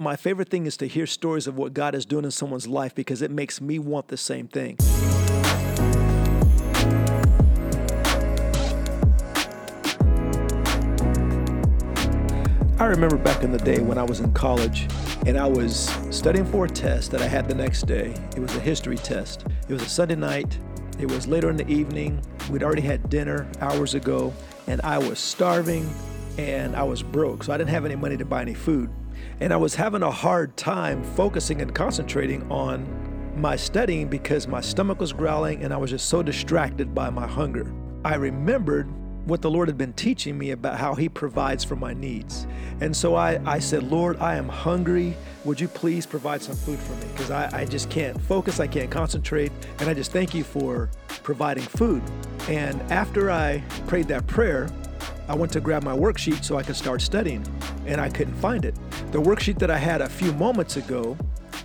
My favorite thing is to hear stories of what God is doing in someone's life because it makes me want the same thing. I remember back in the day when I was in college and I was studying for a test that I had the next day. It was a history test. It was a Sunday night. It was later in the evening. We'd already had dinner hours ago, and I was starving and I was broke, so I didn't have any money to buy any food. And I was having a hard time focusing and concentrating on my studying because my stomach was growling and I was just so distracted by my hunger. I remembered what the Lord had been teaching me about how He provides for my needs. And so I, I said, Lord, I am hungry. Would you please provide some food for me? Because I, I just can't focus, I can't concentrate. And I just thank you for providing food. And after I prayed that prayer, I went to grab my worksheet so I could start studying, and I couldn't find it. The worksheet that I had a few moments ago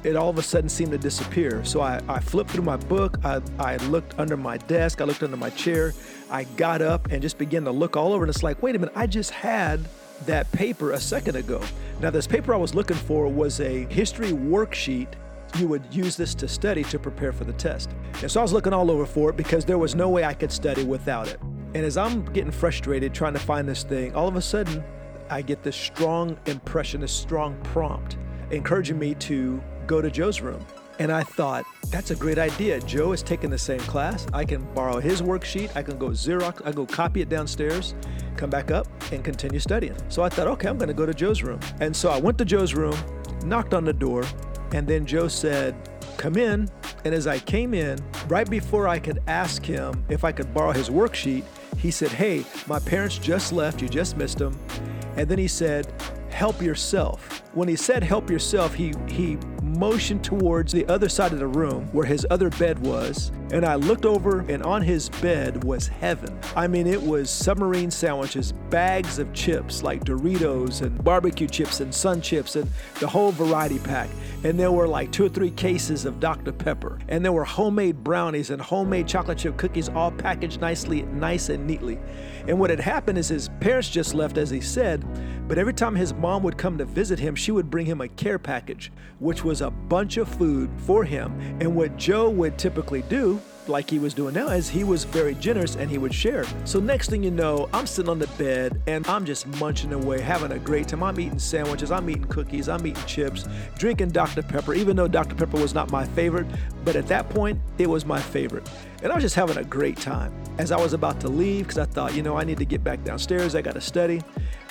it all of a sudden seemed to disappear. So I, I flipped through my book. I, I looked under my desk. I looked under my chair. I got up and just began to look all over. And it's like, wait a minute, I just had that paper a second ago. Now, this paper I was looking for was a history worksheet. You would use this to study to prepare for the test. And so I was looking all over for it because there was no way I could study without it. And as I'm getting frustrated trying to find this thing, all of a sudden I get this strong impression, this strong prompt encouraging me to go to Joe's room. And I thought, that's a great idea. Joe has taken the same class. I can borrow his worksheet. I can go Xerox, I go copy it downstairs, come back up, and continue studying. So I thought, okay, I'm going to go to Joe's room. And so I went to Joe's room, knocked on the door, and then Joe said, come in. And as I came in, right before I could ask him if I could borrow his worksheet, he said, Hey, my parents just left. You just missed them. And then he said, Help yourself. When he said help yourself, he, he motioned towards the other side of the room where his other bed was. And I looked over, and on his bed was heaven. I mean, it was submarine sandwiches, bags of chips like Doritos and barbecue chips and sun chips and the whole variety pack. And there were like two or three cases of Dr. Pepper. And there were homemade brownies and homemade chocolate chip cookies all packaged nicely, nice and neatly. And what had happened is his parents just left, as he said, but every time his mom would come to visit him, she would bring him a care package, which was a bunch of food for him. And what Joe would typically do like he was doing now is he was very generous and he would share. So next thing you know, I'm sitting on the bed and I'm just munching away, having a great time. I'm eating sandwiches, I'm eating cookies, I'm eating chips, drinking Dr. Pepper, even though Dr. Pepper was not my favorite, but at that point, it was my favorite. And I was just having a great time. As I was about to leave, because I thought, you know, I need to get back downstairs, I got to study.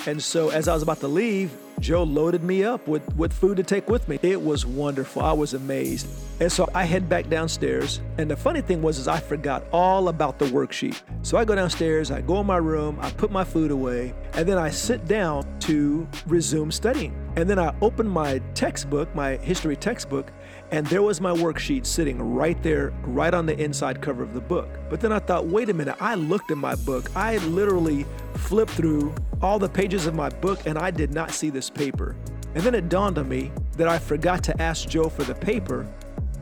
And so as I was about to leave, Joe loaded me up with, with food to take with me. It was wonderful. I was amazed. And so I head back downstairs. And the funny thing was is I forgot all about the worksheet. So I go downstairs, I go in my room, I put my food away, and then I sit down to resume studying. And then I open my textbook, my history textbook, and there was my worksheet sitting right there, right on the inside cover of the book. But then I thought, wait a minute, I looked in my book. I literally flipped through all the pages of my book and I did not see this paper. And then it dawned on me that I forgot to ask Joe for the paper.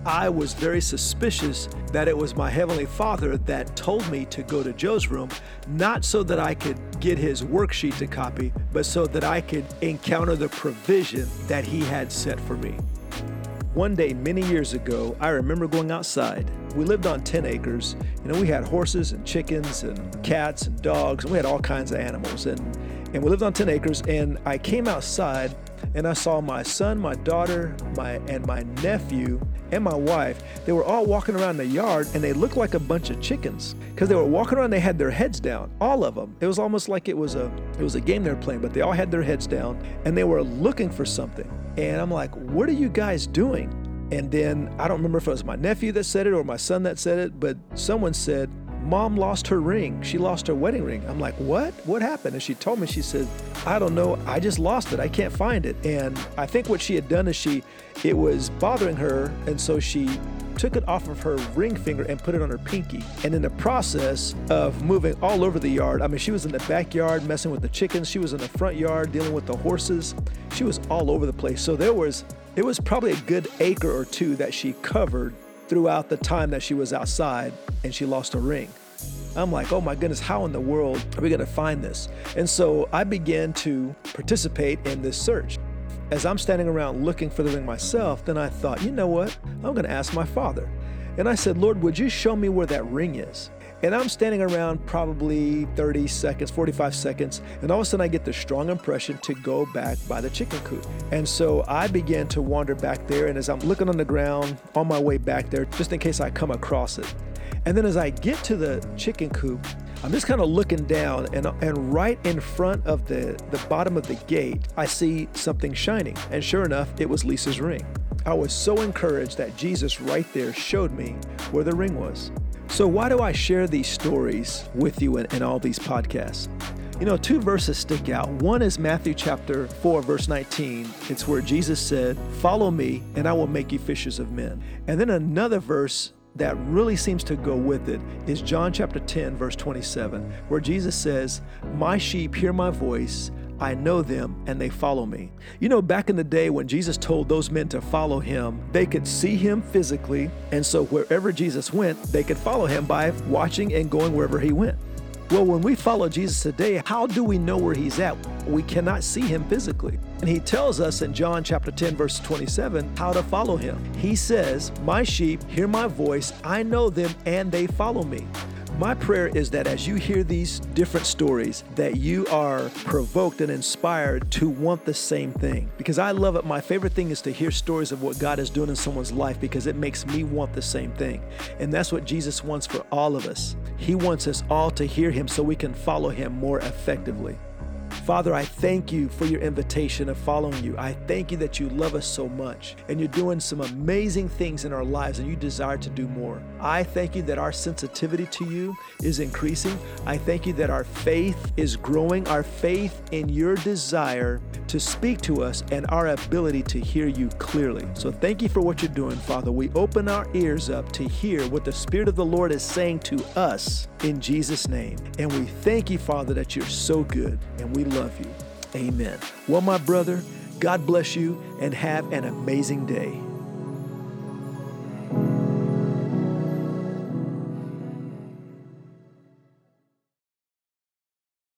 I was very suspicious that it was my Heavenly Father that told me to go to Joe's room, not so that I could get his worksheet to copy, but so that I could encounter the provision that He had set for me. One day, many years ago, I remember going outside. We lived on 10 acres. You know, we had horses and chickens and cats and dogs, and we had all kinds of animals. And, and we lived on 10 acres. And I came outside and I saw my son, my daughter, my and my nephew and my wife. They were all walking around the yard and they looked like a bunch of chickens because they were walking around. They had their heads down, all of them. It was almost like it was a it was a game they were playing, but they all had their heads down and they were looking for something. And I'm like, what are you guys doing? And then I don't remember if it was my nephew that said it or my son that said it, but someone said, Mom lost her ring. She lost her wedding ring. I'm like, what? What happened? And she told me, she said, I don't know. I just lost it. I can't find it. And I think what she had done is she, it was bothering her. And so she took it off of her ring finger and put it on her pinky. And in the process of moving all over the yard, I mean, she was in the backyard messing with the chickens. She was in the front yard dealing with the horses. She was all over the place. So there was, it was probably a good acre or two that she covered throughout the time that she was outside and she lost a ring. I'm like, oh my goodness, how in the world are we going to find this? And so I began to participate in this search. as I'm standing around looking for the ring myself, then I thought, you know what? I'm going to ask my father. And I said, Lord, would you show me where that ring is? And I'm standing around probably 30 seconds, 45 seconds, and all of a sudden I get the strong impression to go back by the chicken coop. And so I began to wander back there, and as I'm looking on the ground on my way back there, just in case I come across it. And then as I get to the chicken coop, I'm just kind of looking down, and, and right in front of the, the bottom of the gate, I see something shining. And sure enough, it was Lisa's ring. I was so encouraged that Jesus right there showed me where the ring was. So, why do I share these stories with you in, in all these podcasts? You know, two verses stick out. One is Matthew chapter 4, verse 19. It's where Jesus said, Follow me, and I will make you fishers of men. And then another verse that really seems to go with it is John chapter 10, verse 27, where Jesus says, My sheep hear my voice. I know them and they follow me. You know, back in the day when Jesus told those men to follow him, they could see him physically. And so wherever Jesus went, they could follow him by watching and going wherever he went. Well, when we follow Jesus today, how do we know where he's at? We cannot see him physically. And he tells us in John chapter 10, verse 27, how to follow him. He says, My sheep hear my voice, I know them, and they follow me. My prayer is that as you hear these different stories, that you are provoked and inspired to want the same thing. Because I love it. My favorite thing is to hear stories of what God is doing in someone's life because it makes me want the same thing. And that's what Jesus wants for all of us. He wants us all to hear Him so we can follow Him more effectively. Father, I thank you for your invitation of following you. I thank you that you love us so much and you're doing some amazing things in our lives and you desire to do more. I thank you that our sensitivity to you is increasing. I thank you that our faith is growing, our faith in your desire to speak to us and our ability to hear you clearly. So thank you for what you're doing, Father. We open our ears up to hear what the Spirit of the Lord is saying to us in Jesus' name. And we thank you, Father, that you're so good and we love you. Amen. Well, my brother, God bless you and have an amazing day.